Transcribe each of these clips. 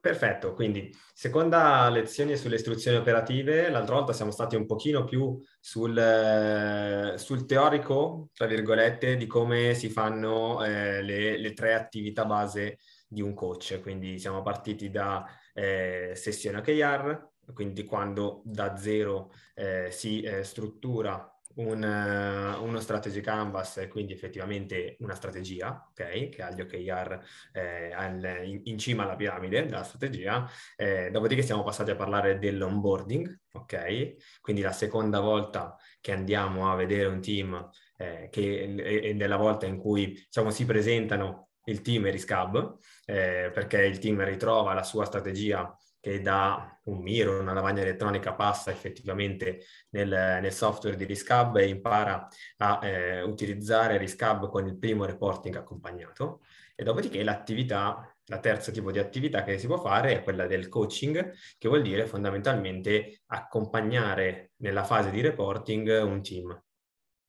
Perfetto, quindi seconda lezione sulle istruzioni operative. L'altra volta siamo stati un pochino più sul, eh, sul teorico, tra virgolette, di come si fanno eh, le, le, tre attività base di un coach. Quindi siamo partiti da eh, sessione OKR, quindi quando da zero eh, si eh, struttura un, uh, uno strategy canvas quindi effettivamente una strategia, ok, che ha gli OKR eh, al, in, in, cima alla piramide della strategia. Eh, dopodiché siamo passati a parlare dell'onboarding, ok, quindi la seconda volta che andiamo a vedere un team eh, che è, nella volta in cui diciamo, si presentano il team e Riscab, eh, perché il team ritrova la sua strategia che da un Miro, una lavagna elettronica, passa effettivamente nel, nel software di Riscab e impara a eh, utilizzare Riscab con il primo reporting accompagnato. E dopodiché l'attività, la terza tipo di attività che si può fare è quella del coaching, che vuol dire fondamentalmente accompagnare nella fase di reporting un team.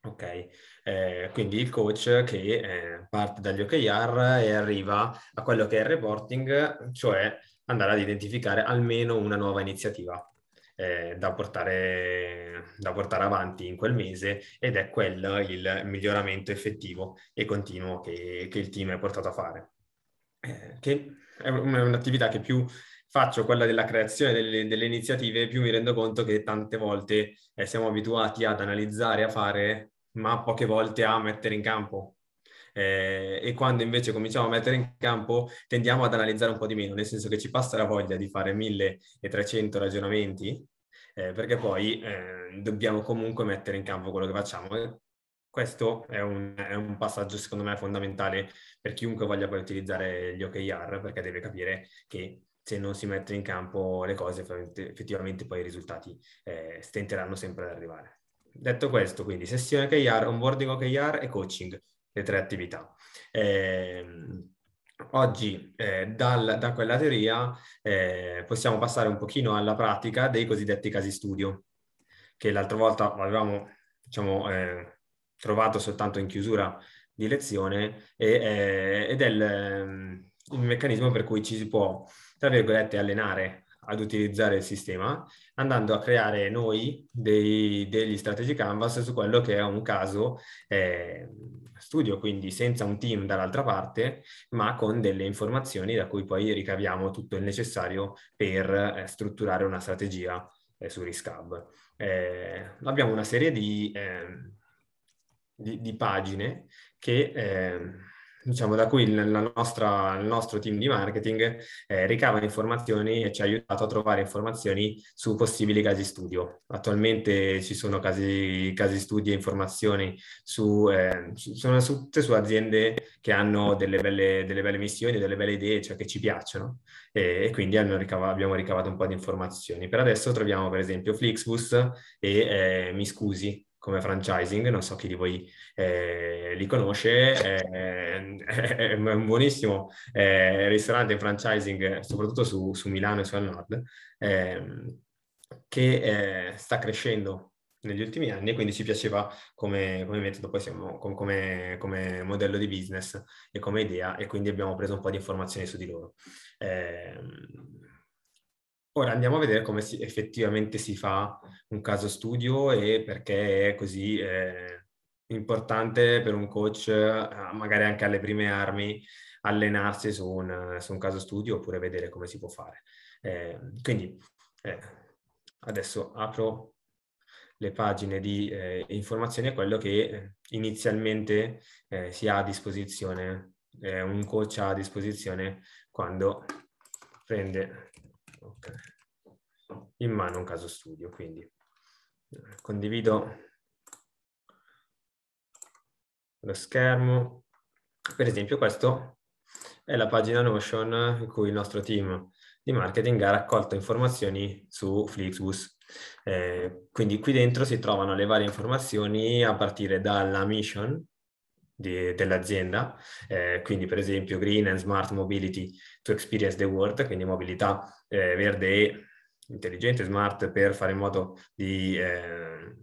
Ok, eh, quindi il coach che eh, parte dagli OKR e arriva a quello che è il reporting, cioè andare ad identificare almeno una nuova iniziativa eh, da, portare, da, portare, avanti in quel mese ed è quello il miglioramento effettivo e continuo che, che il team è portato a fare. Eh, che è un'attività che più faccio quella della creazione delle, delle, iniziative, più mi rendo conto che tante volte eh, siamo abituati ad analizzare, a fare, ma poche volte a mettere in campo eh, e quando invece cominciamo a mettere in campo tendiamo ad analizzare un po' di meno, nel senso che ci passa la voglia di fare 1300 ragionamenti, eh, perché poi eh, dobbiamo comunque mettere in campo quello che facciamo. Questo è un, è un, passaggio secondo me fondamentale per chiunque voglia poi utilizzare gli OKR, perché deve capire che se non si mettono in campo le cose, effettivamente poi i risultati eh, stenteranno sempre ad arrivare. Detto questo, quindi sessione OKR, onboarding OKR e coaching le tre attività. Eh, oggi eh, dal, da quella teoria eh, possiamo passare un pochino alla pratica dei cosiddetti casi studio, che l'altra volta avevamo diciamo, eh, trovato soltanto in chiusura di lezione eh, ed è ehm, il meccanismo per cui ci si può, tra virgolette, allenare ad utilizzare il sistema, andando a creare noi dei, degli strategy canvas su quello che è un caso eh, studio, quindi senza un team dall'altra parte, ma con delle informazioni da cui poi ricaviamo tutto il necessario per eh, strutturare una strategia eh, su Riscab. Eh, abbiamo una serie di, ehm, di, di pagine che ehm, diciamo, da cui nostra, il nostro team di marketing eh, ricava informazioni e ci ha aiutato a trovare informazioni su possibili casi studio. Attualmente ci sono casi, casi studio e informazioni su, eh, sono tutte su aziende che hanno delle belle, delle belle missioni, delle belle idee, cioè che ci piacciono e, e quindi ricava, abbiamo ricavato un po' di informazioni. Per adesso troviamo per esempio Flixbus e eh, Mi Scusi, come franchising, non so chi di voi eh, li conosce, eh, è un buonissimo eh, ristorante in franchising, soprattutto su, su, Milano e sul nord, ehm, che eh, sta crescendo negli ultimi anni e quindi ci piaceva come, come metodo, poi siamo come, come, modello di business e come idea e quindi abbiamo preso un po' di informazioni su di loro. Eh, Ora andiamo a vedere come si, effettivamente si fa un caso studio e perché è così eh, importante per un coach, eh, magari anche alle prime armi, allenarsi su un, su un caso studio oppure vedere come si può fare. Eh, quindi eh, adesso apro le pagine di eh, informazioni a quello che eh, inizialmente si ha a disposizione, un coach ha a disposizione quando prende okay. in mano un caso studio. Quindi eh, condivido lo schermo. Per esempio questo è la pagina Notion in cui il nostro team di marketing ha raccolto informazioni su Flixbus. Eh, quindi qui dentro si trovano le varie informazioni a partire dalla mission di, dell'azienda, eh, quindi per esempio Green and Smart Mobility to Experience the World, quindi mobilità eh, verde e intelligente, smart per fare in modo di eh,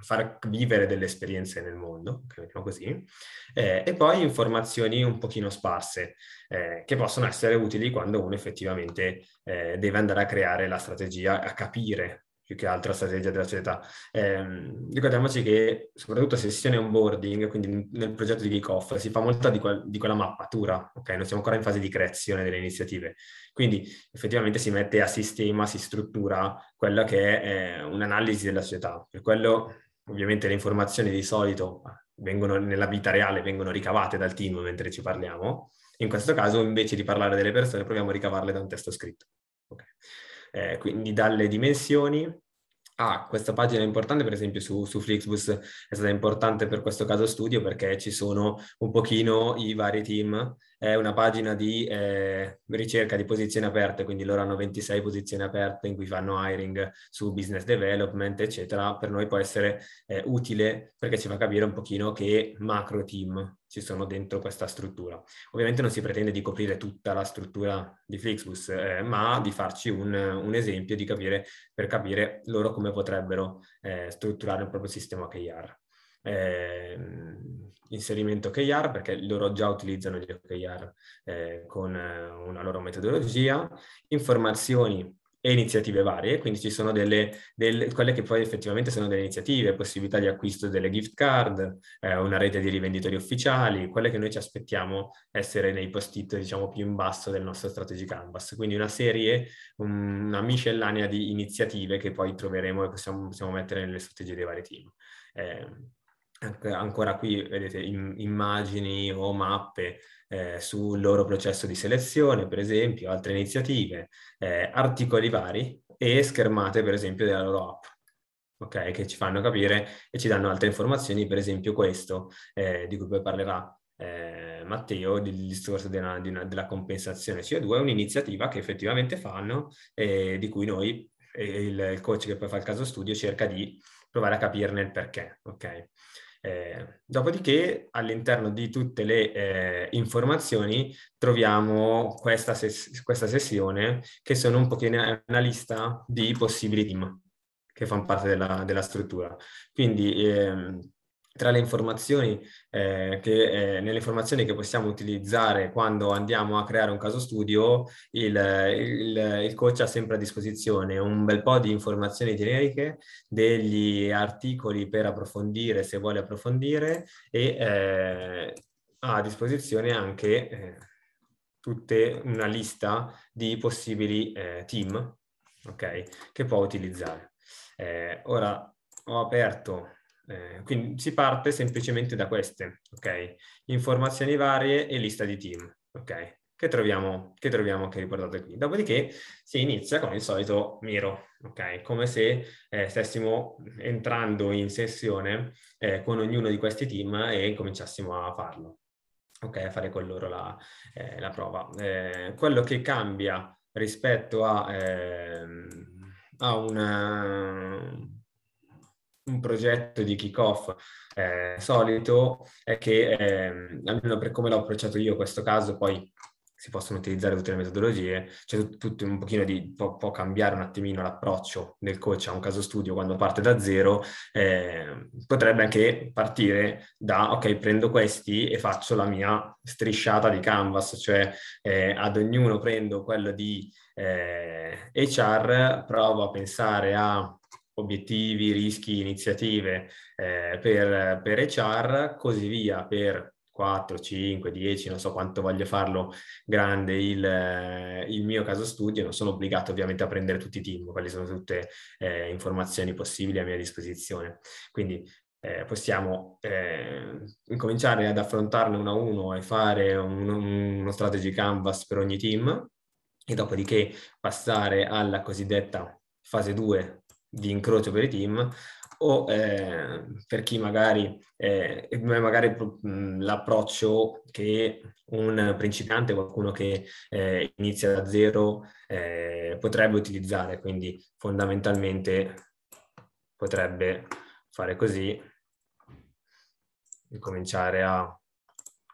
far vivere delle esperienze nel mondo, chiamiamo così, eh, e poi informazioni un pochino sparse eh, che possono essere utili quando uno effettivamente eh, deve andare a creare la strategia, a capire più che altro la strategia della società. Eh, ricordiamoci che soprattutto sessione onboarding, quindi nel progetto di kick-off, si fa molta di, quel, di, quella mappatura, ok? Non siamo ancora in fase di creazione delle iniziative. Quindi effettivamente si mette a sistema, si struttura quella che è eh, un'analisi della società. Per quello ovviamente le informazioni di solito vengono nella vita reale, vengono ricavate dal team mentre ci parliamo. In questo caso invece di parlare delle persone proviamo a ricavarle da un testo scritto. Okay eh, quindi dalle dimensioni Ah, questa pagina è importante, per esempio su, su Flixbus è stata importante per questo caso studio perché ci sono un pochino i vari team. È una pagina di eh, ricerca di posizioni aperte, quindi loro hanno 26 posizioni aperte in cui fanno hiring su business development, eccetera. Per noi può essere eh, utile perché ci fa capire un pochino che macro team ci sono dentro questa struttura. Ovviamente non si pretende di coprire tutta la struttura di Flixbus, eh, ma di farci un, un, esempio capire, per capire loro come potrebbero eh, strutturare il proprio sistema OKR. Eh, inserimento OKR perché loro già utilizzano gli OKR eh, con eh, una loro metodologia, informazioni e iniziative varie, quindi ci sono delle, delle, quelle che poi effettivamente sono delle iniziative, possibilità di acquisto delle gift card, eh, una rete di rivenditori ufficiali, quelle che noi ci aspettiamo essere nei post-it diciamo più in basso del nostro strategy canvas, quindi una serie, un, una miscellanea di iniziative che poi troveremo e possiamo, possiamo mettere nelle strategie dei vari team. Eh, ancora qui vedete immagini o mappe eh, sul loro processo di selezione, per esempio, altre iniziative, eh, articoli vari e schermate, per esempio, della loro app. Ok, che ci fanno capire e ci danno altre informazioni, per esempio questo, eh, di cui poi parlerà eh, Matteo, del discorso della, una, della compensazione CO2, è un'iniziativa che effettivamente fanno e di cui noi, il, il coach che poi fa il caso studio, cerca di provare a capirne il perché. Ok. Eh, dopodiché all'interno di tutte le eh, informazioni troviamo questa, ses- questa, sessione che sono un pochino una lista di possibili team che fanno parte della, della struttura. Quindi ehm, tra le informazioni eh, che, eh, nelle informazioni che possiamo utilizzare quando andiamo a creare un caso studio, il, il, il, coach ha sempre a disposizione un bel po' di informazioni generiche, degli articoli per approfondire se vuole approfondire e eh, ha a disposizione anche eh, tutta una lista di possibili eh, team okay, che può utilizzare. Eh, ora ho aperto eh, quindi si parte semplicemente da queste, ok? Informazioni varie e lista di team, ok? Che troviamo, che troviamo anche riportate qui. Dopodiché si inizia con il solito Miro, ok? Come se eh, stessimo entrando in sessione eh, con ognuno di questi team e cominciassimo a farlo, ok? A fare con loro la, eh, la prova. Eh, quello che cambia rispetto a, ehm, a una un progetto di kick-off eh, solito è che, eh, almeno per come l'ho approcciato io questo caso, poi si possono utilizzare tutte le metodologie, c'è tutto, tutto un pochino di, può, può, cambiare un attimino l'approccio del coach a un caso studio quando parte da zero, eh, potrebbe anche partire da, ok, prendo questi e faccio la mia strisciata di canvas, cioè eh, ad ognuno prendo quello di eh, HR, provo a pensare a obiettivi, rischi, iniziative eh, per, per HR, così via per 4, 5, 10, non so quanto voglio farlo grande il, eh, il, mio caso studio, non sono obbligato ovviamente a prendere tutti i team, quali sono tutte eh, informazioni possibili a mia disposizione. Quindi eh, possiamo eh, incominciare ad affrontarne uno a uno e fare un, uno strategy canvas per ogni team e dopodiché passare alla cosiddetta fase 2 di incrocio per i team o eh, per chi magari, eh, magari l'approccio che un principiante, qualcuno che eh, inizia da zero, eh, potrebbe utilizzare. Quindi fondamentalmente potrebbe fare così cominciare a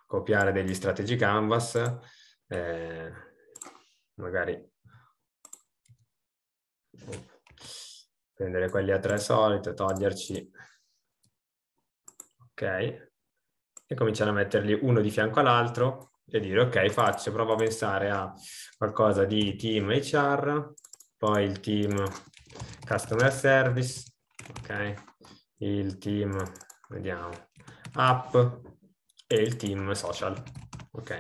copiare degli strategy canvas, eh, magari prendere quelli a tre solite, toglierci, ok, e cominciare a metterli uno di fianco all'altro e dire ok, faccio, provo a pensare a qualcosa di team HR, poi il team customer service, ok, il team, vediamo, app e il team social, ok.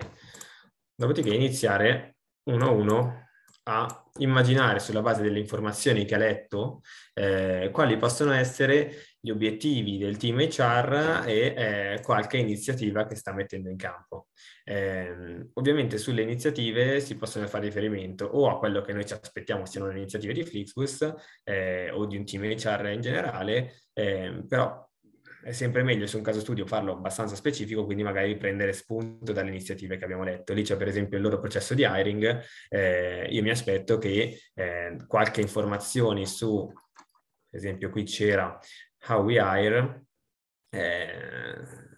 Dopodiché iniziare uno a uno a immaginare sulla base delle informazioni che ha letto eh, quali possono essere gli obiettivi del team HR e eh, qualche iniziativa che sta mettendo in campo. Eh, ovviamente sulle iniziative si possono fare riferimento o a quello che noi ci aspettiamo siano le iniziative di Flixbus eh, o di un team HR in generale, ehm, però è sempre meglio su un caso studio farlo abbastanza specifico, quindi magari prendere spunto dalle iniziative che abbiamo letto. Lì c'è per esempio il loro processo di hiring, eh, io mi aspetto che eh, qualche informazione su, per esempio qui c'era How We Hire, eh,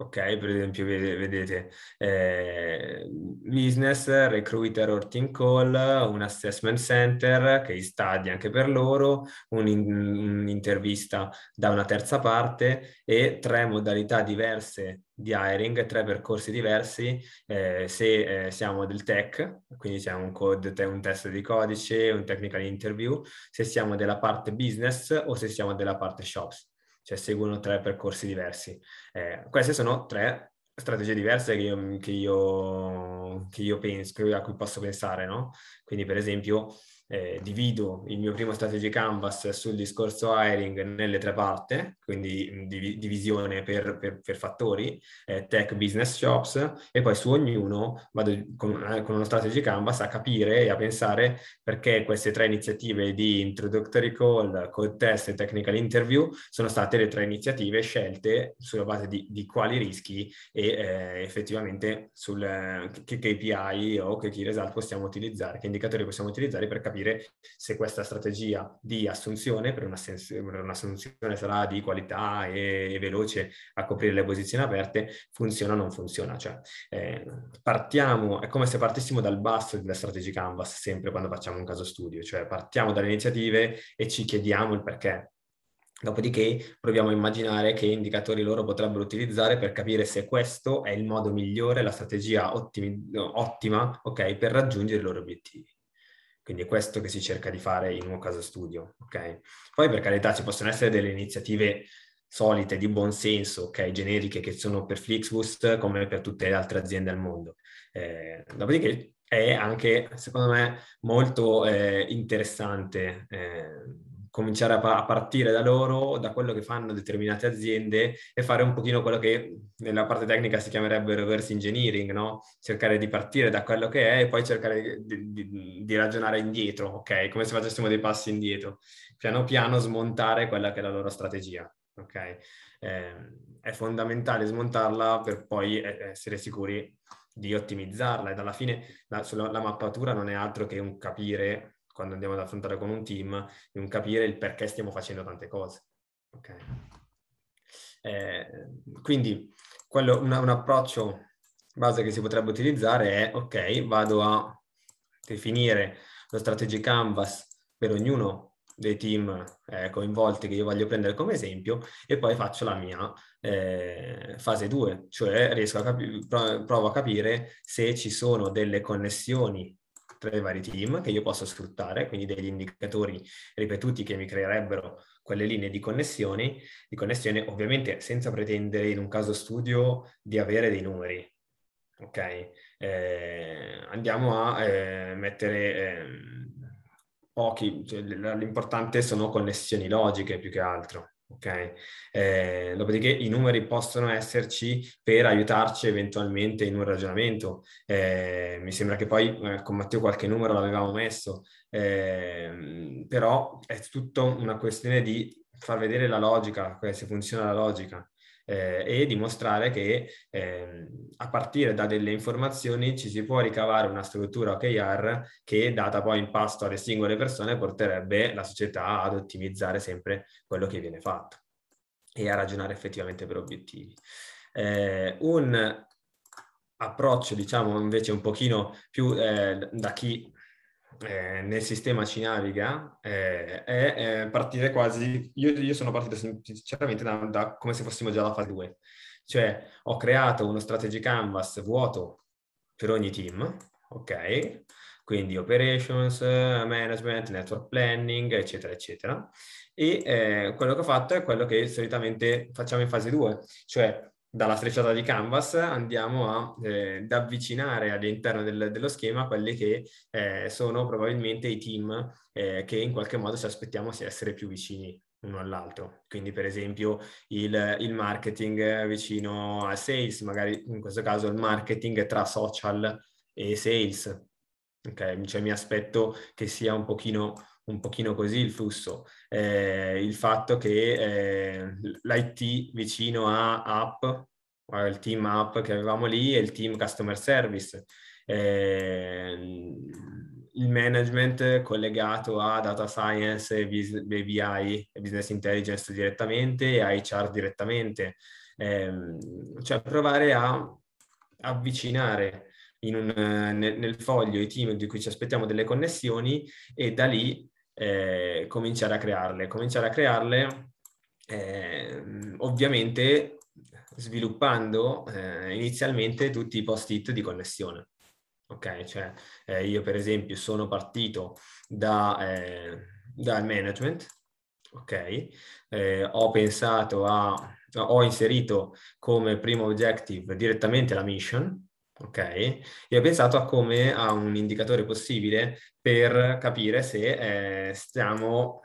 Ok, per esempio vedete eh, business, recruiter or team call, un assessment center, case study anche per loro, un'intervista da una terza parte e tre modalità diverse di hiring, tre percorsi diversi. Eh, se eh, siamo del tech, quindi c'è un code, un test di codice, un technical interview, se siamo della parte business o se siamo della parte shops cioè seguono tre percorsi diversi. Eh, queste sono tre strategie diverse che io, che io, che io penso, a cui posso pensare, no? Quindi per esempio eh, divido il mio primo strategy canvas sul discorso hiring nelle tre parti, quindi div- divisione per, per, per fattori, eh, tech, business, shops, e poi su ognuno vado con, eh, con, uno strategy canvas a capire e a pensare perché queste tre iniziative di introductory call, code test e technical interview sono state le tre iniziative scelte sulla base di, di quali rischi e eh, effettivamente sul che KPI o che key result possiamo utilizzare, che indicatori possiamo utilizzare per capire capire se questa strategia di assunzione, per, un'assunzione sarà di qualità e, e, veloce a coprire le posizioni aperte, funziona o non funziona. Cioè, eh, partiamo, è come se partissimo dal basso della strategy canvas sempre quando facciamo un caso studio, cioè partiamo dalle iniziative e ci chiediamo il perché. Dopodiché proviamo a immaginare che indicatori loro potrebbero utilizzare per capire se questo è il modo migliore, la strategia ottimi, ottima okay, per raggiungere i loro obiettivi. Quindi è questo che si cerca di fare in un caso studio, ok? Poi per carità ci possono essere delle iniziative solite, di buon senso, ok, generiche che sono per Flixbus come per tutte le altre aziende al mondo. Eh, dopodiché è anche, secondo me, molto eh, interessante eh, cominciare a, a, partire da loro, da quello che fanno determinate aziende e fare un pochino quello che nella parte tecnica si chiamerebbe reverse engineering, no? Cercare di partire da quello che è e poi cercare di, di, di ragionare indietro, ok? Come se facessimo dei passi indietro. Piano piano smontare quella che è la loro strategia, ok? Eh, è fondamentale smontarla per poi essere sicuri di ottimizzarla ed alla fine la, la mappatura non è altro che un capire quando andiamo ad affrontare con un team, di un capire il perché stiamo facendo tante cose. Okay. Eh, quindi quello, un, un approccio base che si potrebbe utilizzare è, ok, vado a definire lo strategy canvas per ognuno dei team eh, coinvolti che io voglio prendere come esempio e poi faccio la mia eh, fase 2, cioè riesco a capi- provo a capire se ci sono delle connessioni tra i vari team che io posso sfruttare, quindi degli indicatori ripetuti che mi creerebbero quelle linee di connessioni, di connessione ovviamente senza pretendere in un caso studio di avere dei numeri. Ok? Eh, andiamo a eh, mettere eh, pochi, cioè, l'importante sono connessioni logiche più che altro. Ok? Eh, dopodiché i numeri possono esserci per aiutarci eventualmente in un ragionamento. Eh, mi sembra che poi eh, con Matteo qualche numero l'avevamo messo, eh, però è tutta una questione di far vedere la logica, se funziona la logica. Eh, e dimostrare che eh, a partire da delle informazioni ci si può ricavare una struttura OKR che data poi in pasto alle singole persone porterebbe la società ad ottimizzare sempre quello che viene fatto e a ragionare effettivamente per obiettivi. Eh, un approccio, diciamo, invece un pochino più eh, da chi eh, nel sistema ci naviga eh, è eh, partire quasi, io, io, sono partito sinceramente da, da, come se fossimo già alla fase 2, cioè ho creato uno strategy canvas vuoto per ogni team, ok? Quindi operations, management, network planning, eccetera, eccetera. E eh, quello che ho fatto è quello che solitamente facciamo in fase 2, cioè dalla strisciata di canvas andiamo a, eh, ad avvicinare all'interno del, dello schema quelli che eh, sono probabilmente i team eh, che in qualche modo ci aspettiamo sia essere più vicini uno all'altro. Quindi per esempio il, il, marketing vicino al sales, magari in questo caso il marketing tra social e sales. Ok, cioè mi aspetto che sia un pochino un pochino così il flusso. Eh, il fatto che eh, l'IT vicino a app, il team app che avevamo lì e il team customer service, eh, il management collegato a data science, BI, business intelligence direttamente e a HR direttamente. Ehm, cioè provare a avvicinare un, nel, nel, foglio i team di cui ci aspettiamo delle connessioni e da lì eh, cominciare a crearle. Cominciare a crearle eh, ovviamente sviluppando eh, inizialmente tutti i post-it di connessione. Ok, cioè eh, io per esempio sono partito da, eh, dal management, ok, eh, ho pensato a, ho inserito come primo objective direttamente la mission, ok? E ho pensato a come a un indicatore possibile per capire se eh, stiamo,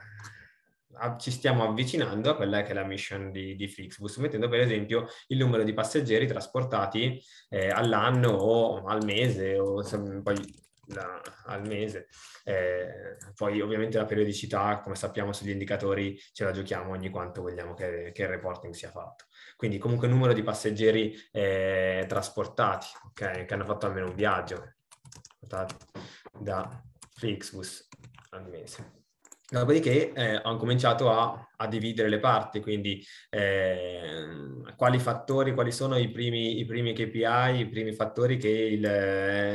a, ci stiamo avvicinando a quella che è la mission di, di Flixbus, mettendo per esempio il numero di passeggeri trasportati eh, all'anno o al mese o poi la, al mese. Eh, poi ovviamente la periodicità, come sappiamo sugli indicatori, ce la giochiamo ogni quanto vogliamo che, che il reporting sia fatto. Quindi comunque numero di passeggeri eh, trasportati, okay, che hanno fatto almeno un viaggio da Flixbus al mese. Dopodiché eh, ho cominciato a, a, dividere le parti, quindi eh, quali fattori, quali sono i primi, i primi, KPI, i primi fattori che il,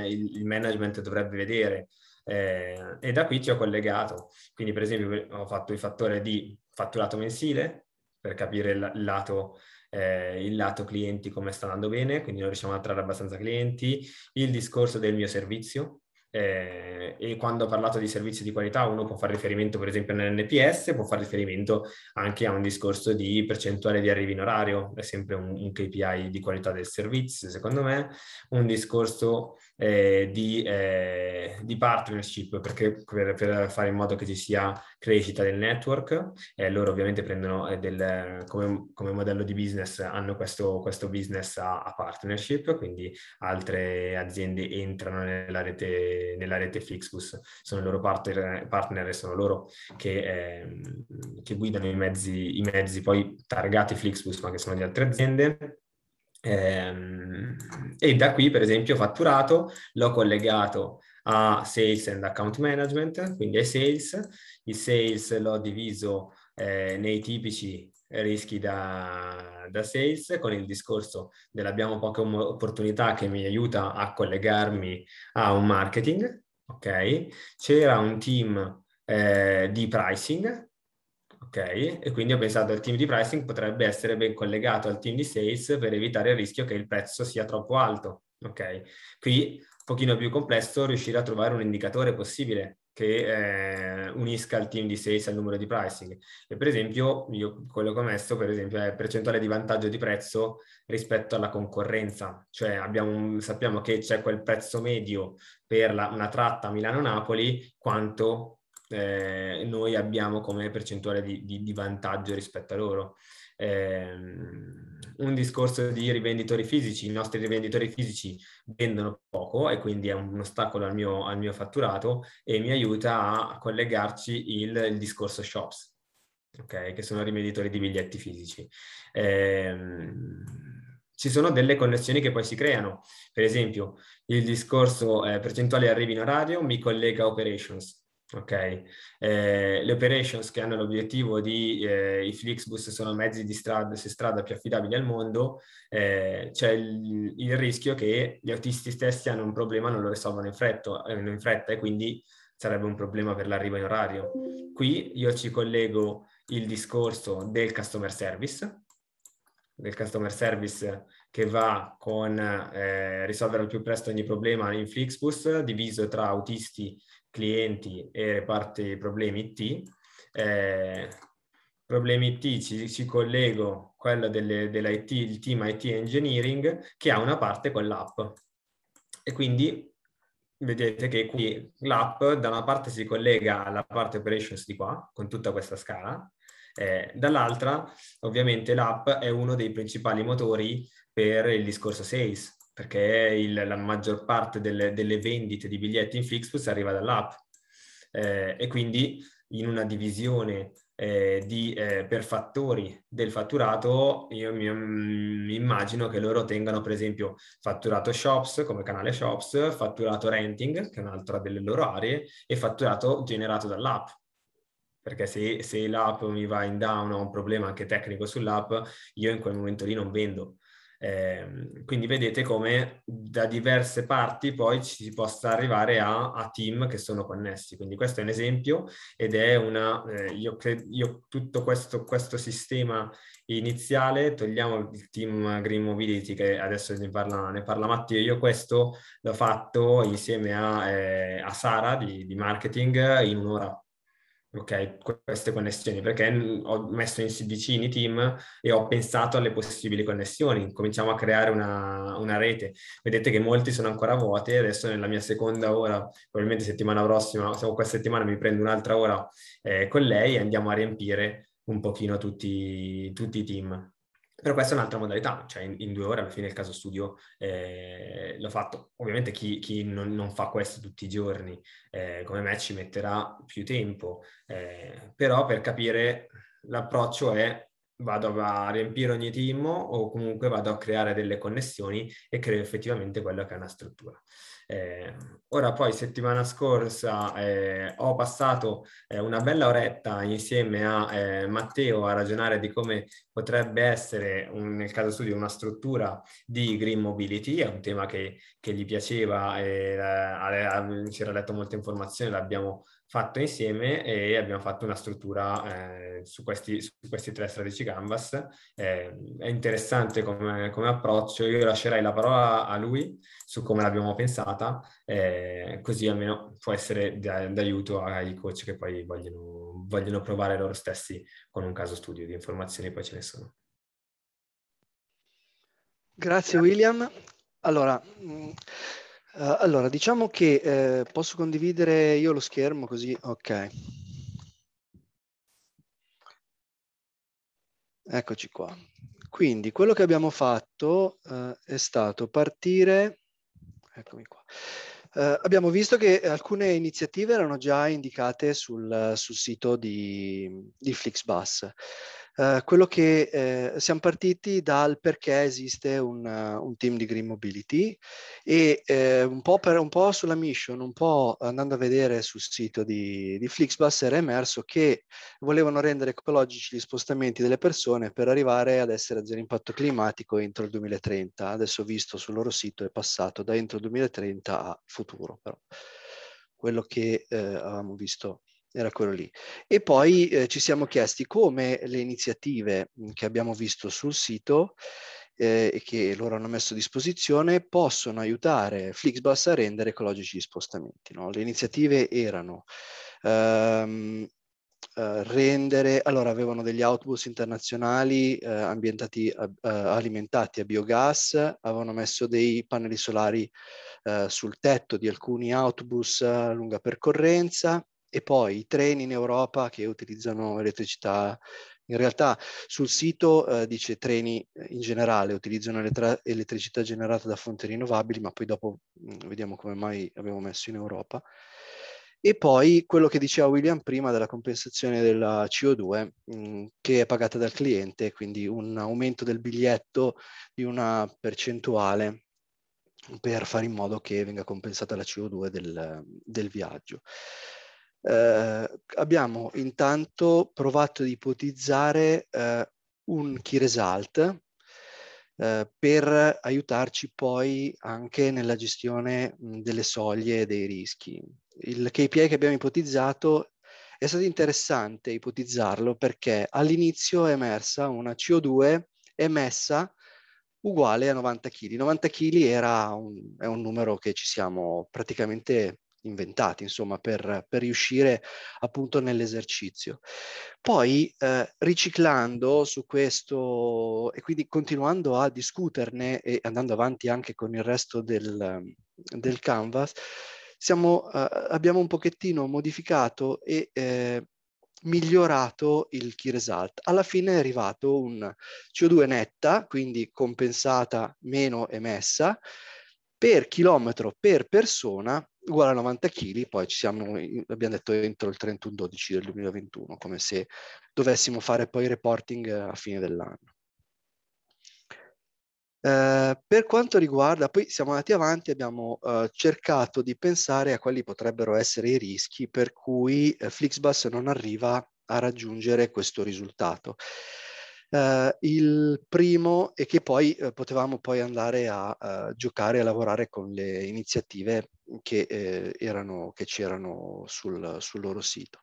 il, management dovrebbe vedere. Eh, e da qui ci ho collegato. Quindi per esempio ho fatto il fattore di fatturato mensile per capire il lato eh, il lato clienti come sta andando bene, quindi non riusciamo a attrarre abbastanza clienti, il discorso del mio servizio, eh, e quando ho parlato di servizi di qualità uno può fare riferimento per esempio nell'NPS, può fare riferimento anche a un discorso di percentuale di arrivi in orario, è sempre un, un KPI di qualità del servizio secondo me, un discorso eh, di, eh, di, partnership perché per, per, fare in modo che ci sia crescita del network, eh, loro ovviamente prendono eh, del, come, come, modello di business, hanno questo, questo business a, a partnership, quindi altre aziende entrano nella rete nella rete Flixbus, sono i loro partner, partner e sono loro che, eh, che guidano i mezzi, i mezzi poi targati Flixbus, ma che sono di altre aziende. Eh, e da qui, per esempio, fatturato, l'ho collegato a Sales and Account Management, quindi ai Sales. Il Sales l'ho diviso eh, nei tipici rischi da, da, sales con il discorso dell'abbiamo poche opportunità che mi aiuta a collegarmi a un marketing, ok? C'era un team eh, di pricing, ok? E quindi ho pensato il team di pricing potrebbe essere ben collegato al team di sales per evitare il rischio che il prezzo sia troppo alto, ok? Qui pochino più complesso riuscire a trovare un indicatore possibile che eh, unisca il team di sales al numero di pricing. E per esempio, io quello che ho messo, per esempio, è percentuale di vantaggio di prezzo rispetto alla concorrenza. Cioè abbiamo, sappiamo che c'è quel prezzo medio per la, una tratta Milano-Napoli, quanto eh, noi abbiamo come percentuale di, di, di vantaggio rispetto a loro. Eh, un discorso di rivenditori fisici, i nostri rivenditori fisici vendono poco e quindi è un ostacolo al mio, al mio fatturato e mi aiuta a collegarci il, il discorso shops, okay? che sono rivenditori di biglietti fisici. Eh, ci sono delle connessioni che poi si creano. Per esempio, il discorso eh, percentuale arrivi in orario mi collega a operations. Ok, eh, le operations che hanno l'obiettivo di eh, i Flixbus sono mezzi di strada, su strada più affidabili al mondo, eh, c'è il, il, rischio che gli autisti stessi hanno un problema, non lo risolvono in fretta, eh, in fretta e quindi sarebbe un problema per l'arrivo in orario. Qui io ci collego il discorso del customer service, del customer service che va con eh, risolvere al più presto ogni problema in Flixbus, diviso tra autisti, clienti e reparti problemi IT. Eh, problemi IT ci, ci collego quello delle, dell'IT, il team IT Engineering, che ha una parte con l'app. E quindi vedete che qui l'app da una parte si collega alla parte operations di qua, con tutta questa scala, eh, dall'altra, ovviamente, l'app è uno dei principali motori per il discorso sales, perché il, la maggior parte delle, delle, vendite di biglietti in Flixbus arriva dall'app. Eh, e quindi in una divisione eh, di, eh, per fattori del fatturato, io mi, mi, immagino che loro tengano per esempio fatturato shops come canale shops, fatturato renting, che è un'altra delle loro aree, e fatturato generato dall'app perché se, se l'app mi va in down o ho un problema anche tecnico sull'app, io in quel momento lì non vendo. Eh, quindi vedete come da diverse parti poi ci si possa arrivare a, a, team che sono connessi. Quindi questo è un esempio ed è una, eh, io io tutto questo, questo sistema iniziale, togliamo il team Green Mobility che adesso ne parla, ne parla Matteo, io questo l'ho fatto insieme a, eh, a Sara di, di marketing in un'ora ok, queste connessioni, perché ho messo in vicini team e ho pensato alle possibili connessioni. Cominciamo a creare una, una rete. Vedete che molti sono ancora vuoti, adesso nella mia seconda ora, probabilmente settimana prossima, o questa settimana mi prendo un'altra ora eh, con lei e andiamo a riempire un pochino tutti, tutti i team. Però questa è un'altra modalità, cioè in, in, due ore alla fine il caso studio eh, l'ho fatto. Ovviamente chi, chi non, non, fa questo tutti i giorni eh, come me ci metterà più tempo, eh, però per capire l'approccio è vado a riempire ogni team o comunque vado a creare delle connessioni e creo effettivamente quello che è una struttura. Eh, ora poi settimana scorsa eh, ho passato eh, una bella oretta insieme a eh, Matteo a ragionare di come potrebbe essere un, nel caso studio una struttura di green mobility, è un tema che, che gli piaceva e eh, ci era letto molte informazioni, l'abbiamo fatto insieme e abbiamo fatto una struttura eh, su, questi, su, questi, tre strategici canvas. Eh, è interessante come, come, approccio, io lascerei la parola a lui su come l'abbiamo pensata, eh, così almeno può essere d'aiuto ai coach che poi vogliono, vogliono provare loro stessi con un caso studio di informazioni, poi ce ne sono. Grazie William. Allora, mh, Uh, allora, diciamo che eh, posso condividere io lo schermo così, ok. Eccoci qua. Quindi quello che abbiamo fatto uh, è stato partire, eccomi qua. Uh, abbiamo visto che alcune iniziative erano già indicate sul, sul sito di, di Flixbus. Uh, quello che uh, siamo partiti dal perché esiste un, uh, un team di Green Mobility e un po, per, un, po sulla mission, un po' andando a vedere sul sito di, di Flixbus era emerso che volevano rendere ecologici gli spostamenti delle persone per arrivare ad essere a zero impatto climatico entro il 2030. Adesso visto sul loro sito è passato da entro il 2030 a futuro, però quello che avevamo visto era quello lì. E poi eh, ci siamo chiesti come le iniziative che abbiamo visto sul sito eh, e che loro hanno messo a disposizione possono aiutare Flixbus a rendere ecologici gli spostamenti. No? Le iniziative erano ehm, Uh, rendere, allora avevano degli autobus internazionali uh, ambientati, uh, alimentati a biogas, avevano messo dei pannelli solari sul tetto di alcuni autobus a lunga percorrenza, e poi i treni in Europa che utilizzano elettricità. In realtà sul sito eh, dice treni eh, in generale utilizzano elettra- elettricità generata da fonti rinnovabili, ma poi dopo mh, mm, vediamo come mai abbiamo messo in Europa. E poi quello che diceva William prima della compensazione della CO2 mh, mm, che è pagata dal cliente, quindi un aumento del biglietto di una percentuale per fare in modo che venga compensata la CO2 del, del viaggio. Eh, abbiamo intanto provato ad ipotizzare eh, un key result eh, per aiutarci poi anche nella gestione mh, delle soglie e dei rischi. Il KPI che abbiamo ipotizzato è stato interessante ipotizzarlo perché all'inizio è emersa una CO2 emessa uguale a 90 kg. 90 kg era un, è un numero che ci siamo praticamente inventati, insomma, per, per riuscire appunto nell'esercizio. Poi eh, riciclando su questo e quindi continuando a discuterne e andando avanti anche con il resto del, del canvas, siamo, eh, abbiamo un pochettino modificato e eh, migliorato il key result. Alla fine è arrivato un CO2 netta, quindi compensata meno emessa, per chilometro per persona uguale a 90 kg, poi ci siamo, abbiamo detto entro il 31-12 del 2021, come se dovessimo fare poi reporting a fine dell'anno. Eh, per quanto riguarda, poi siamo andati avanti, abbiamo eh, cercato di pensare a quali potrebbero essere i rischi per cui eh, Flixbus non arriva a raggiungere questo risultato. Uh, il primo è che poi uh, potevamo poi andare a uh, giocare e lavorare con le iniziative che, eh, erano, che c'erano sul, sul, loro sito.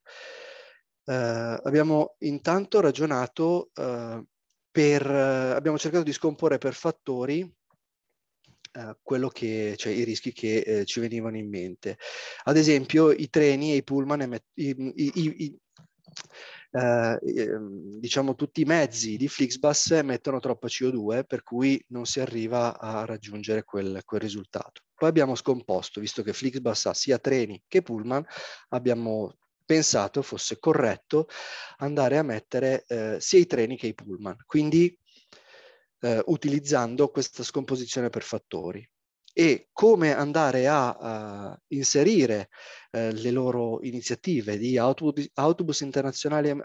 abbiamo intanto ragionato per, abbiamo cercato di scomporre per fattori quello che, cioè i rischi che eh, ci venivano in mente. Ad esempio i treni e i pullman, i, i, i, eh, ehm, diciamo tutti i mezzi di Flixbus emettono troppa CO2 per cui non si arriva a raggiungere quel, quel risultato. Poi abbiamo scomposto, visto che Flixbus ha sia treni che pullman, abbiamo pensato fosse corretto andare a mettere eh, sia i treni che i pullman, quindi eh, utilizzando questa scomposizione per fattori e come andare a uh, inserire uh, le loro iniziative di autobus, autobus internazionali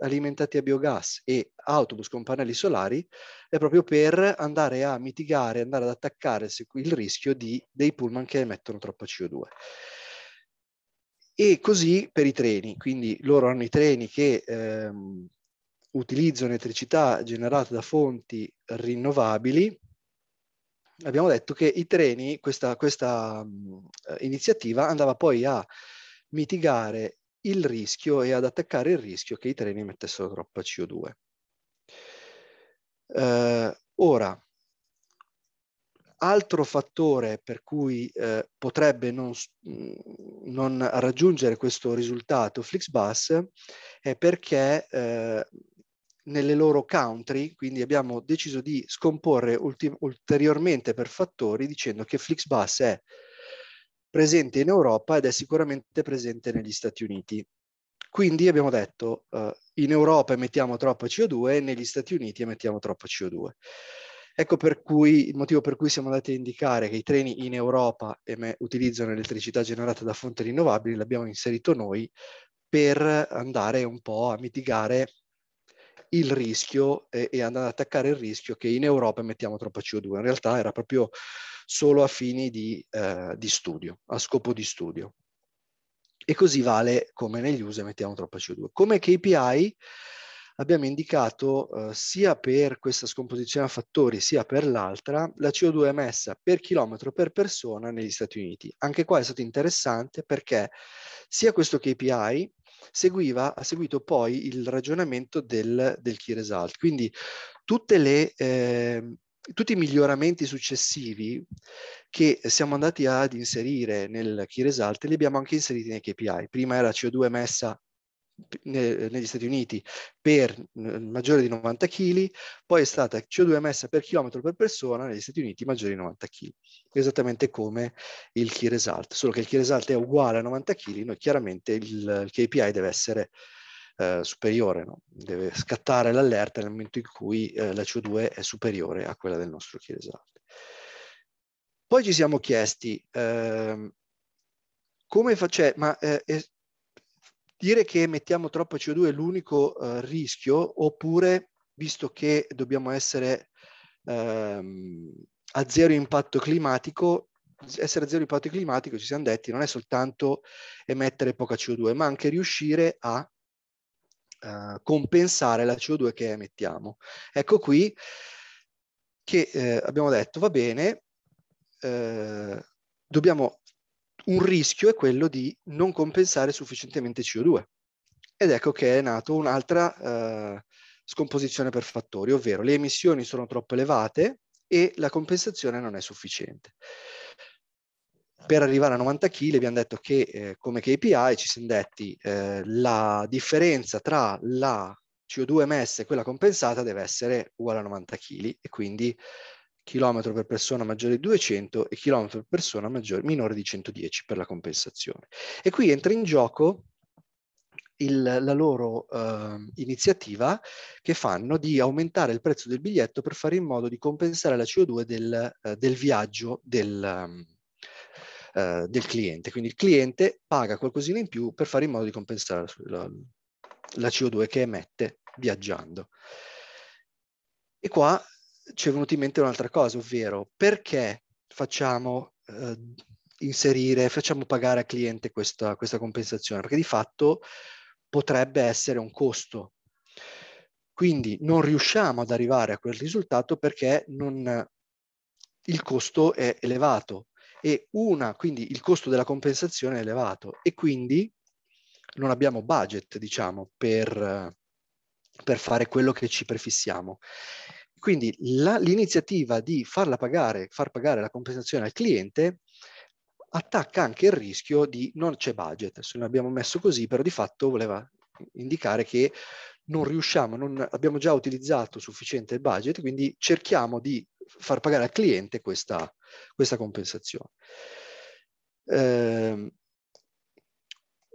alimentati a biogas e autobus con pannelli solari è proprio per andare a mitigare, andare ad attaccare il rischio di, dei pullman che emettono troppa CO2. E così per i treni, quindi loro hanno i treni che ehm, utilizzano elettricità generata da fonti rinnovabili abbiamo detto che i treni, questa, questa uh, iniziativa andava poi a mitigare il rischio e ad attaccare il rischio che i treni mettessero troppa CO2. Uh, eh, ora, altro fattore per cui uh, potrebbe non, non, raggiungere questo risultato Flixbus è perché nelle loro country, quindi abbiamo deciso di scomporre ulteriormente per fattori dicendo che Flixbus è presente in Europa ed è sicuramente presente negli Stati Uniti. Quindi abbiamo detto uh, in Europa emettiamo troppa CO2 e negli Stati Uniti emettiamo troppa CO2. Ecco per cui il motivo per cui siamo andati a indicare che i treni in Europa eme- utilizzano elettricità generata da fonti rinnovabili, l'abbiamo inserito noi per andare un po' a mitigare il rischio e, e andare ad attaccare il rischio che in Europa mettiamo troppa CO2. In realtà era proprio solo a fini di, eh, di studio, a scopo di studio. E così vale come negli USA mettiamo troppa CO2. Come KPI abbiamo indicato eh, sia per questa scomposizione a fattori sia per l'altra la CO2 emessa per chilometro per persona negli Stati Uniti. Anche qua è stato interessante perché sia questo KPI seguiva, ha seguito poi il ragionamento del, del key result. Quindi le, eh, tutti i miglioramenti successivi che siamo andati ad inserire nel key result li abbiamo anche inseriti nei KPI. Prima era CO2 emessa negli Stati Uniti per maggiore di 90 kg, poi è stata CO2 emessa per chilometro per persona negli Stati Uniti maggiore di 90 kg, esattamente come il key result, solo che il key result è uguale a 90 kg, noi chiaramente il, il KPI deve essere eh, superiore, no? deve scattare l'allerta nel momento in cui eh, la CO2 è superiore a quella del nostro key result. Poi ci siamo chiesti eh, come facciamo, ma eh, dire che mettiamo troppo CO2 è l'unico eh, rischio oppure visto che dobbiamo essere ehm, a zero impatto climatico, essere a zero impatto climatico, ci siamo detti, non è soltanto emettere poca CO2, ma anche riuscire a uh, compensare la CO2 che emettiamo. Ecco qui che eh, abbiamo detto, va bene, eh, dobbiamo un rischio è quello di non compensare sufficientemente CO2. Ed ecco che è nato un'altra eh, scomposizione per fattori, ovvero le emissioni sono troppo elevate e la compensazione non è sufficiente. Per arrivare a 90 kg abbiamo detto che eh, come KPI ci siamo detti eh, la differenza tra la CO2 emessa e quella compensata deve essere uguale a 90 kg e quindi chilometro per persona maggiore di 200 e chilometro per persona maggiore, minore di 110 per la compensazione. E qui entra in gioco il, la loro uh, iniziativa che fanno di aumentare il prezzo del biglietto per fare in modo di compensare la CO2 del, uh, del viaggio del, um, uh, del, cliente. Quindi il cliente paga qualcosina in più per fare in modo di compensare la, la CO2 che emette viaggiando. E qua ci è venuta in mente un'altra cosa, ovvero perché facciamo eh, inserire, facciamo pagare al cliente questa, questa compensazione? Perché di fatto potrebbe essere un costo. Quindi non riusciamo ad arrivare a quel risultato perché non, il costo è elevato e una, quindi il costo della compensazione è elevato e quindi non abbiamo budget, diciamo, per, per fare quello che ci prefissiamo. Quindi la, l'iniziativa di farla pagare, far pagare la compensazione al cliente attacca anche il rischio di non c'è budget. Adesso noi abbiamo messo così, però di fatto voleva indicare che non riusciamo, non abbiamo già utilizzato sufficiente il budget, quindi cerchiamo di far pagare al cliente questa, questa compensazione. Eh,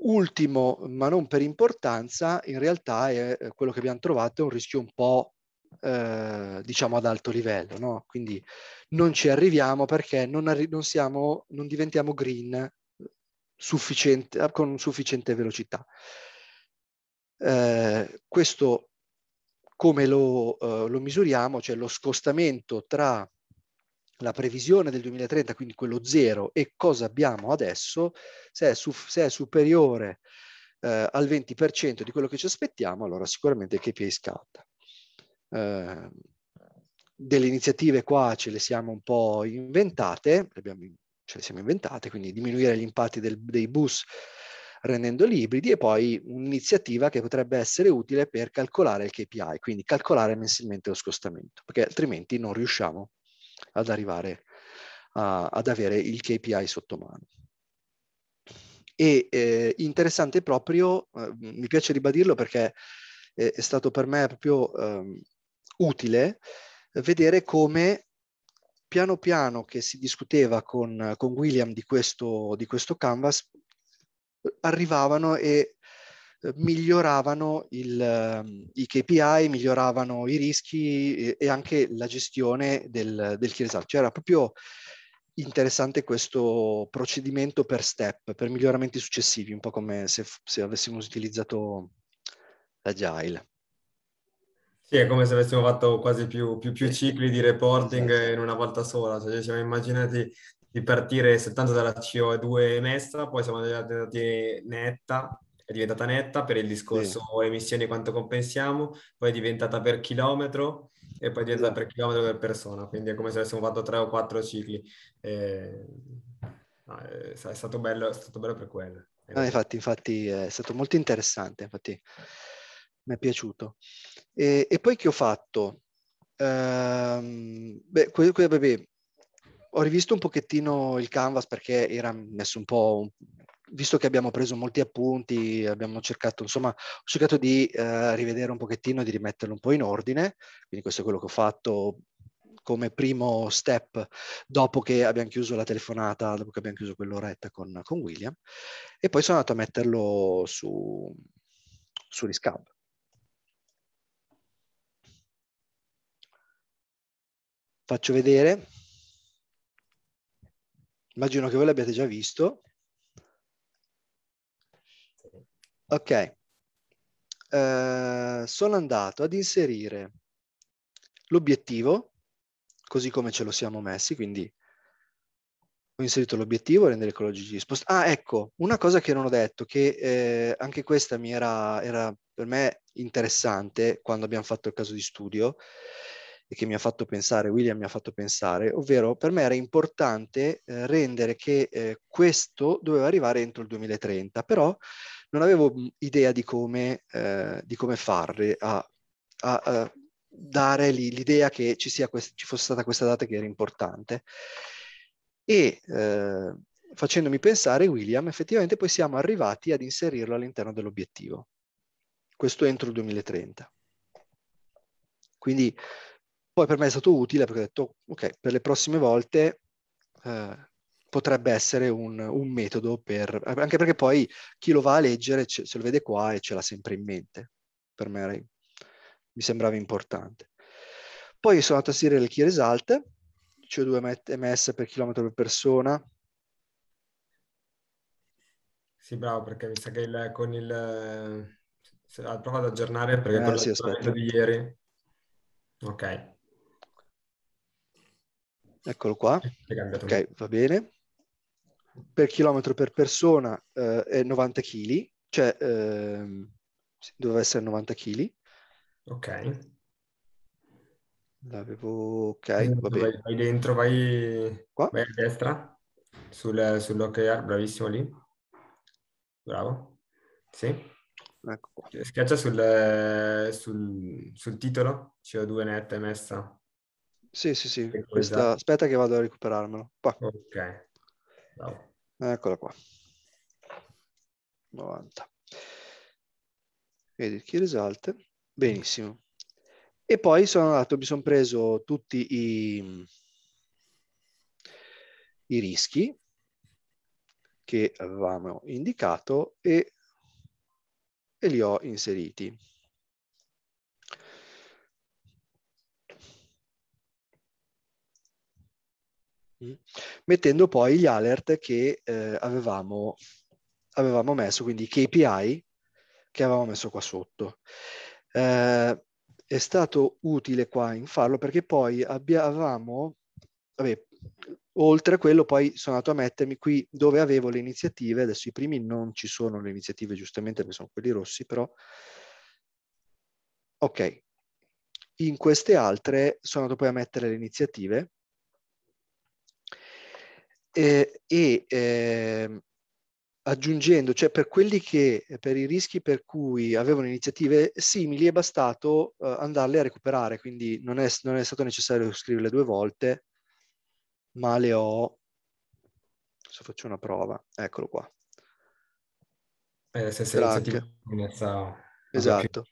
ultimo, ma non per importanza, in realtà è quello che abbiamo trovato è un rischio un po' eh, diciamo ad alto livello, no? Quindi non ci arriviamo perché non, arri- non, siamo, non diventiamo green sufficiente, con sufficiente velocità. Eh, questo come lo, uh, lo, misuriamo, cioè lo scostamento tra la previsione del 2030, quindi quello zero, e cosa abbiamo adesso, se è, su, se è superiore uh, al 20% di quello che ci aspettiamo, allora sicuramente il KPI scatta. Ehm, delle iniziative qua ce le siamo un po' inventate, abbiamo, ce le siamo inventate, quindi diminuire gli impatti del, dei bus rendendoli ibridi e poi un'iniziativa che potrebbe essere utile per calcolare il KPI, quindi calcolare mensilmente lo scostamento, perché altrimenti non riusciamo ad arrivare a, ad avere il KPI sotto mano. E eh, interessante proprio, eh, mi piace ribadirlo perché è, è stato per me proprio eh, utile vedere come piano piano che si discuteva con, con William di questo, di questo canvas arrivavano e eh, miglioravano il, ehm, i KPI, miglioravano i rischi e anche la gestione del, del key result. Cioè era proprio interessante questo procedimento per step, per miglioramenti successivi, un po' come se, se avessimo utilizzato l'agile. Sì, è come se avessimo fatto quasi più, più, più cicli di reporting esatto. in una volta sola. Cioè, ci siamo immaginati di partire soltanto dalla CO2 emessa, poi siamo andati netta, è diventata netta per il discorso sì. emissioni quanto compensiamo, poi è diventata per chilometro e poi è diventata esatto. per chilometro per persona, quindi è come se avessimo fatto tre o quattro cicli. Eh, è, stato bello, è stato bello per quello. No, infatti, infatti è stato molto interessante, infatti mi è piaciuto. E, e, poi che ho fatto? Ehm, beh, que, que, ho rivisto un pochettino il canvas perché era messo un po', visto che abbiamo preso molti appunti, abbiamo cercato, insomma, ho cercato di eh, rivedere un pochettino, di rimetterlo un po' in ordine, quindi questo è quello che ho fatto come primo step dopo che abbiamo chiuso la telefonata, dopo che abbiamo chiuso quell'oretta con, con William, e poi sono andato a metterlo su, su Riscab. Faccio vedere. Immagino che voi l'abbiate già visto. Ok. Uh, sono andato ad inserire l'obiettivo, così come ce lo siamo messi, quindi ho inserito l'obiettivo, rendere ecologici spost- Ah, ecco, una cosa che non ho detto, che eh, anche questa mi era, era per me interessante quando abbiamo fatto il caso di studio, e che mi ha fatto pensare, William mi ha fatto pensare, ovvero per me era importante eh, rendere che eh, questo doveva arrivare entro il 2030, però non avevo idea di come, eh, di come farle a, a, a dare l'idea che ci, sia quest- ci fosse stata questa data che era importante. E eh, facendomi pensare, William, effettivamente poi siamo arrivati ad inserirlo all'interno dell'obiettivo. Questo entro il 2030. Quindi poi per me è stato utile perché ho detto, ok, per le prossime volte eh, potrebbe essere un, un, metodo per... Anche perché poi chi lo va a leggere ce, se lo vede qua e ce l'ha sempre in mente. Per me era, mi sembrava importante. Poi sono andato a scrivere il key result, CO2 ms per chilometro per persona. Sì, bravo, perché mi sa che il, con il... Ha provato ad aggiornare perché eh, con sì, di ieri... Ok. Eccolo qua. Ok, va bene. Per chilometro per persona eh, è 90 kg, cioè eh, doveva essere 90 kg. Ok. L'avevo... Ok, va bene. Vai, vai dentro, vai, qua? vai a destra, sul, sull'OKR, bravissimo lì. Bravo. Sì. Ecco. Schiaccia sul, sul, sul titolo, CO2 net messa. Sì, sì, sì. Questa... Aspetta che vado a recuperarmelo. Qua. Ok. Bravo. Eccola qua. 90. Vedi chi risalta. Benissimo. E poi sono andato, mi sono preso tutti i, i rischi che avevamo indicato e, e li ho inseriti. Mettendo poi gli alert che eh, avevamo, avevamo, messo, quindi i KPI che avevamo messo qua sotto. Eh, è stato utile qua in farlo perché poi avevamo, vabbè, oltre a quello poi sono andato a mettermi qui dove avevo le iniziative, adesso i primi non ci sono le iniziative giustamente perché sono quelli rossi, però ok, in queste altre sono andato poi a mettere le iniziative eh, e eh, aggiungendo, cioè per quelli che, per i rischi per cui avevano iniziative simili è bastato uh, andarle a recuperare, quindi non è, non è stato necessario scriverle due volte, ma le ho, se faccio una prova, eccolo qua. È la stessa iniziativa connessa Esatto. Più...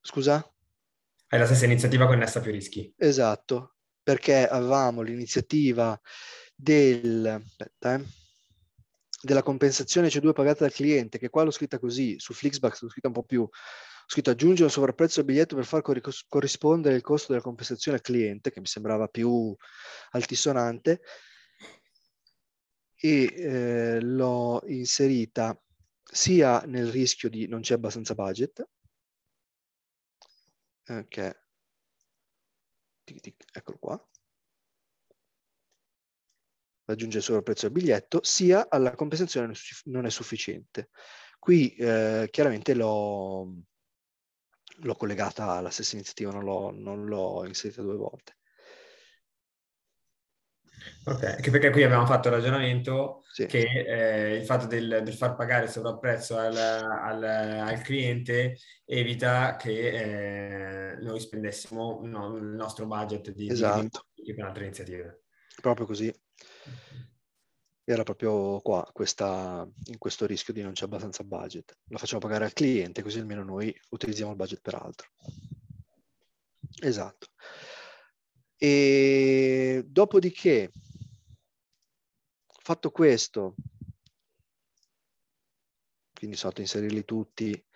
Scusa? È la stessa iniziativa connessa a più rischi. Esatto, perché avevamo l'iniziativa del, aspetta, eh, della compensazione CO2 pagata dal cliente, che qua l'ho scritta così, su Flixback l'ho scritta un po' più, ho scritto aggiungere un sovrapprezzo al biglietto per far corrispondere il costo della compensazione al cliente, che mi sembrava più altisonante, e eh, l'ho inserita sia nel rischio di non c'è abbastanza budget, ok, eccolo qua, raggiungere solo il prezzo del biglietto, sia alla compensazione non è sufficiente. Qui eh, chiaramente l'ho, l'ho, collegata alla stessa iniziativa, non l'ho, non l'ho inserita due volte. Ok, anche perché qui abbiamo fatto il ragionamento sì. che eh, il fatto del, del, far pagare il sovrapprezzo al, al, al cliente evita che eh, noi spendessimo no, il nostro budget di, esatto. di, di, per altre iniziative. Proprio così. Era proprio qua, questa, in questo rischio di non c'è abbastanza budget. Lo facciamo pagare al cliente, così almeno noi utilizziamo il budget per altro. Esatto. E dopodiché, fatto questo, quindi sono andato a inserirli tutti,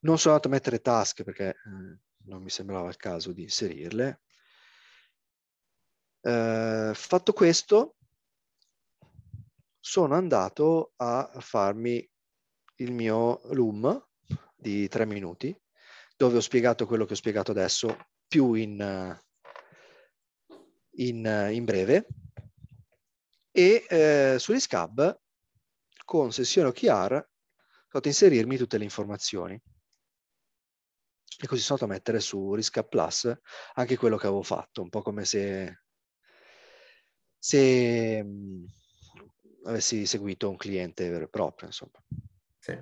non sono andato a mettere task perché eh, non mi sembrava il caso di inserirle. Eh, fatto questo, sono andato a farmi il mio loom di tre minuti, dove ho spiegato quello che ho spiegato adesso, più in, in, in breve, e eh, sugli scab, con sessione OKR, ho fatto inserirmi tutte le informazioni. E così sono andato a mettere su Riscap Plus anche quello che avevo fatto, un po' come se, se avessi seguito un cliente vero e proprio, insomma. Sì.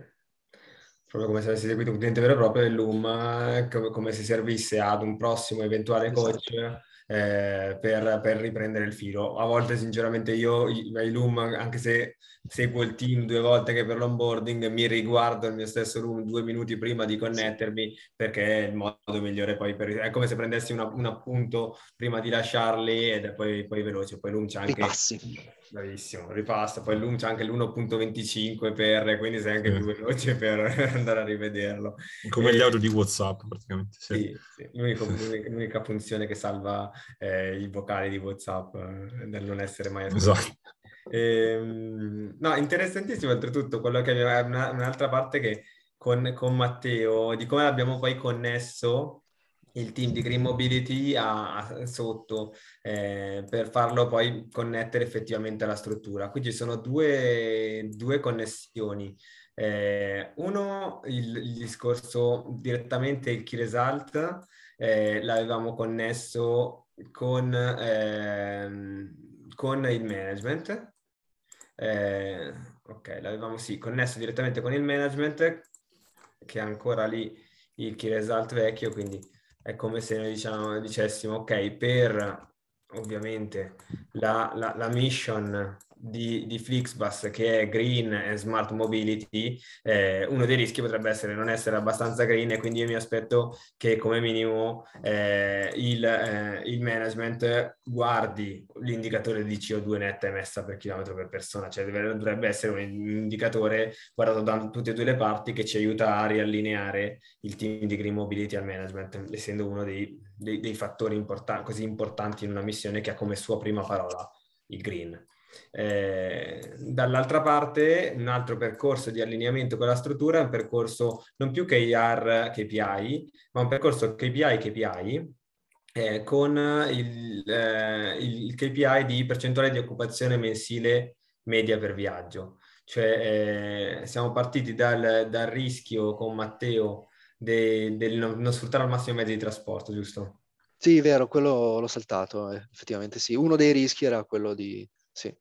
Proprio come se avessi seguito un cliente vero e proprio, Loom eh, come, se servisse ad un prossimo eventuale coach esatto eh, per, per, riprendere il filo. A volte sinceramente io i, Loom, anche se seguo il team due volte che per l'onboarding, mi riguardo il mio stesso Loom due minuti prima di connettermi perché è il modo migliore poi per... È come se prendessi una, un appunto prima di lasciarli ed è poi, poi veloce. Poi Loom c'è anche... Ripassi. Bravissimo, ripassa. Poi Loom c'è anche l'1.25 per, quindi sei anche più veloce per, andare a rivederlo. Come e... gli audio di WhatsApp praticamente. Sì, sì, sì. L'unica, l'unica funzione che salva eh, i vocali di WhatsApp eh, nel non essere mai esatto. E, ehm, no, interessantissimo oltretutto quello che abbiamo, una, un'altra parte che con, con Matteo, di come abbiamo poi connesso il team di Green Mobility a, a sotto eh, per farlo poi connettere effettivamente alla struttura. Qui ci sono due, due connessioni. Eh, uno, il, il, discorso direttamente il key result, eh, l'avevamo connesso con, ehm, con il management. Eh, ok, l'avevamo sì, connesso direttamente con il management, che è ancora lì il key result vecchio, quindi è come se noi diciamo, dicessimo, ok, per ovviamente la, la, la mission di, di, Flixbus che è green e smart mobility, eh, uno dei rischi potrebbe essere non essere abbastanza green e quindi io mi aspetto che come minimo eh, il, eh, il, management guardi l'indicatore di CO2 netta emessa per chilometro per persona, cioè dovrebbe essere un indicatore guardato da tutte e due le parti che ci aiuta a riallineare il team di green mobility al management, essendo uno dei, dei, dei fattori importan- così importanti in una missione che ha come sua prima parola il green. Eh, dall'altra parte, un altro percorso di allineamento con la struttura è un percorso non più KR KPI, ma un percorso KPI KPI eh, con il, eh, il, KPI di percentuale di occupazione mensile media per viaggio. Cioè eh, siamo partiti dal, dal, rischio con Matteo del de non sfruttare al massimo i mezzi di trasporto, giusto? Sì, vero, quello l'ho saltato, eh, effettivamente sì. Uno dei rischi era quello di... Sì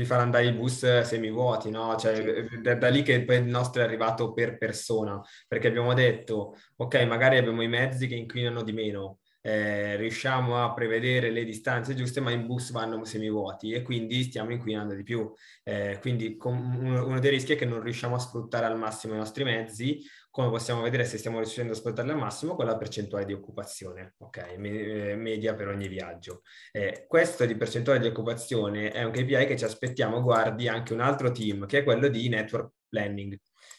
di far andare i bus semivuoti, no? Cioè, da, da, lì che poi il nostro è arrivato per persona, perché abbiamo detto, ok, magari abbiamo i mezzi che inquinano di meno, eh, riusciamo a prevedere le distanze giuste, ma i bus vanno semivuoti e quindi stiamo inquinando di più. Eh, quindi uno, uno dei rischi è che non riusciamo a sfruttare al massimo i nostri mezzi, come possiamo vedere se stiamo riuscendo a sfruttarli al massimo con la percentuale di occupazione, ok, me- eh, media per ogni viaggio. Eh, questo di percentuale di occupazione è un KPI che ci aspettiamo guardi anche un altro team, che è quello di network planning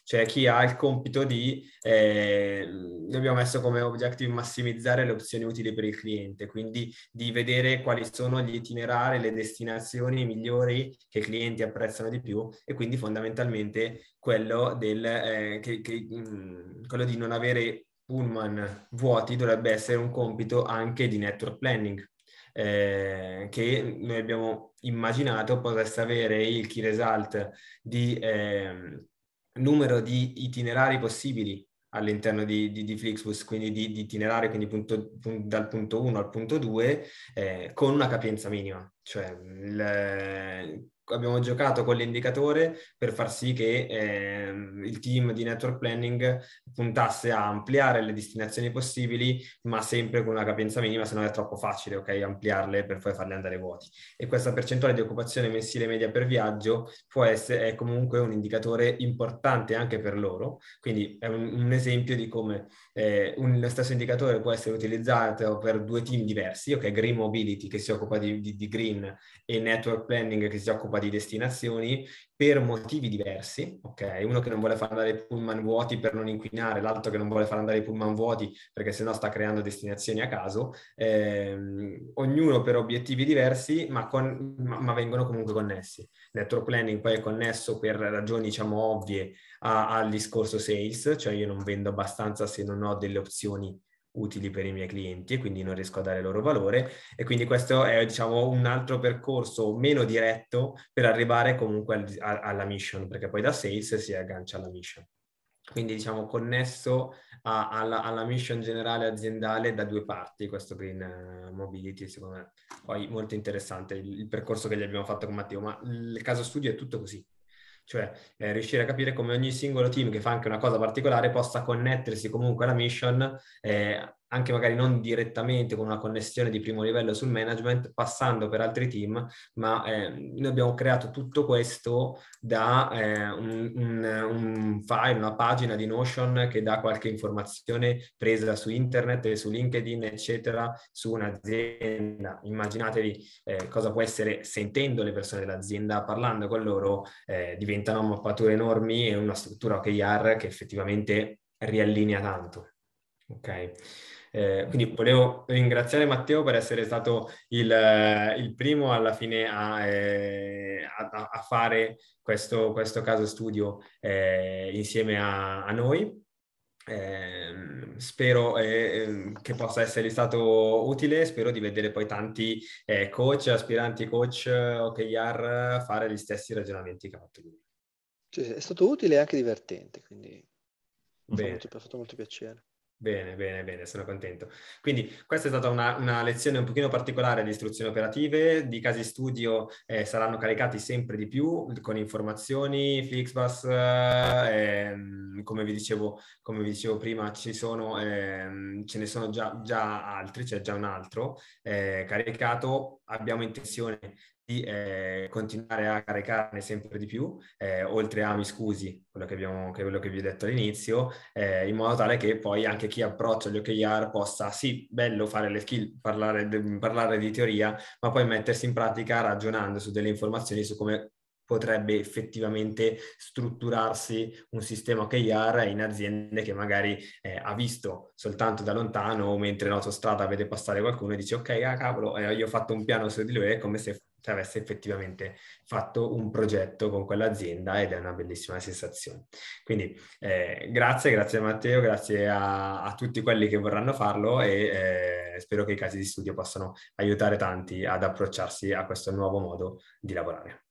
cioè chi ha il compito di, eh, abbiamo messo come objective massimizzare le opzioni utili per il cliente, quindi di vedere quali sono gli itinerari, le destinazioni migliori che i clienti apprezzano di più e quindi fondamentalmente quello, del, eh, che, che, mh, mm, quello di non avere pullman vuoti dovrebbe essere un compito anche di network planning. Eh, che noi abbiamo immaginato potesse avere il key result di eh, numero di itinerari possibili all'interno di, di, di Flixbus, quindi di, di itinerari, quindi punto, punto, dal punto 1 al punto 2, eh, con una capienza minima. cioè il, abbiamo giocato con l'indicatore per far sì che eh, il team di network planning puntasse a ampliare le destinazioni possibili, ma sempre con una capienza minima, se no è troppo facile, ok, ampliarle per poi farle andare vuoti. E questa percentuale di occupazione mensile media per viaggio può essere, è comunque un indicatore importante anche per loro, quindi è un, un esempio di come eh, un, lo stesso indicatore può essere utilizzato per due team diversi, ok, Green Mobility che si occupa di, di, di green e Network Planning che si occupa di destinazioni per motivi diversi, ok? Uno che non vuole far andare i pullman vuoti per non inquinare, l'altro che non vuole far andare i pullman vuoti perché sennò sta creando destinazioni a caso, eh, ognuno per obiettivi diversi, ma, con, ma, ma, vengono comunque connessi. Network planning poi è connesso per ragioni, diciamo, ovvie al discorso sales, cioè io non vendo abbastanza se non ho delle opzioni utili per i miei clienti e quindi non riesco a dare loro valore. E quindi questo è diciamo un altro percorso meno diretto per arrivare comunque a, alla mission perché poi da sales si aggancia alla mission. Quindi diciamo connesso a, alla, alla, mission generale aziendale da due parti questo green eh, mobility secondo me poi molto interessante il, il percorso che gli abbiamo fatto con Matteo ma il caso studio è tutto così cioè eh, riuscire a capire come ogni singolo team che fa anche una cosa particolare possa connettersi comunque alla mission eh, anche magari non direttamente con una connessione di primo livello sul management, passando per altri team, ma eh, noi abbiamo creato tutto questo da eh, un, un, un, file, una pagina di Notion che dà qualche informazione presa su internet su LinkedIn, eccetera, su un'azienda. Immaginatevi eh, cosa può essere sentendo le persone dell'azienda, parlando con loro, eh, diventano mappature enormi e una struttura OKR che effettivamente riallinea tanto. Ok. Eh, quindi volevo ringraziare Matteo per essere stato il, eh, il primo alla fine a, eh, a, a fare questo, questo, caso studio eh, insieme a, a noi. Eh, spero eh, che possa essere stato utile, spero di vedere poi tanti eh, coach, aspiranti coach OKR fare gli stessi ragionamenti che ha fatto lui. Sì, è stato utile e anche divertente, quindi mi ha fatto molto piacere. Bene, bene, bene, sono contento. Quindi questa è stata una, una, lezione un pochino particolare di istruzioni operative, di casi studio eh, saranno caricati sempre di più con informazioni, Flixbus, eh, come, vi dicevo, come vi dicevo prima sono, eh, ce ne sono già, già altri, c'è già un altro eh, caricato, abbiamo intenzione di eh, continuare a caricarne sempre di più, eh, oltre a mi scusi, quello che, abbiamo, quello che vi ho detto all'inizio, eh, in modo tale che poi anche chi approccia gli OKR possa, sì, bello fare le skill, parlare, parlare di teoria, ma poi mettersi in pratica ragionando su delle informazioni su come potrebbe effettivamente strutturarsi un sistema OKR in aziende che magari eh, ha visto soltanto da lontano o mentre in autostrada vede passare qualcuno e dice ok, ah, cavolo, eh, io ho fatto un piano su di lui, è come se se avesse effettivamente fatto un progetto con quell'azienda ed è una bellissima sensazione. Quindi eh, grazie, grazie a Matteo, grazie a, a, tutti quelli che vorranno farlo e eh, spero che i casi di studio possano aiutare tanti ad approcciarsi a questo nuovo modo di lavorare.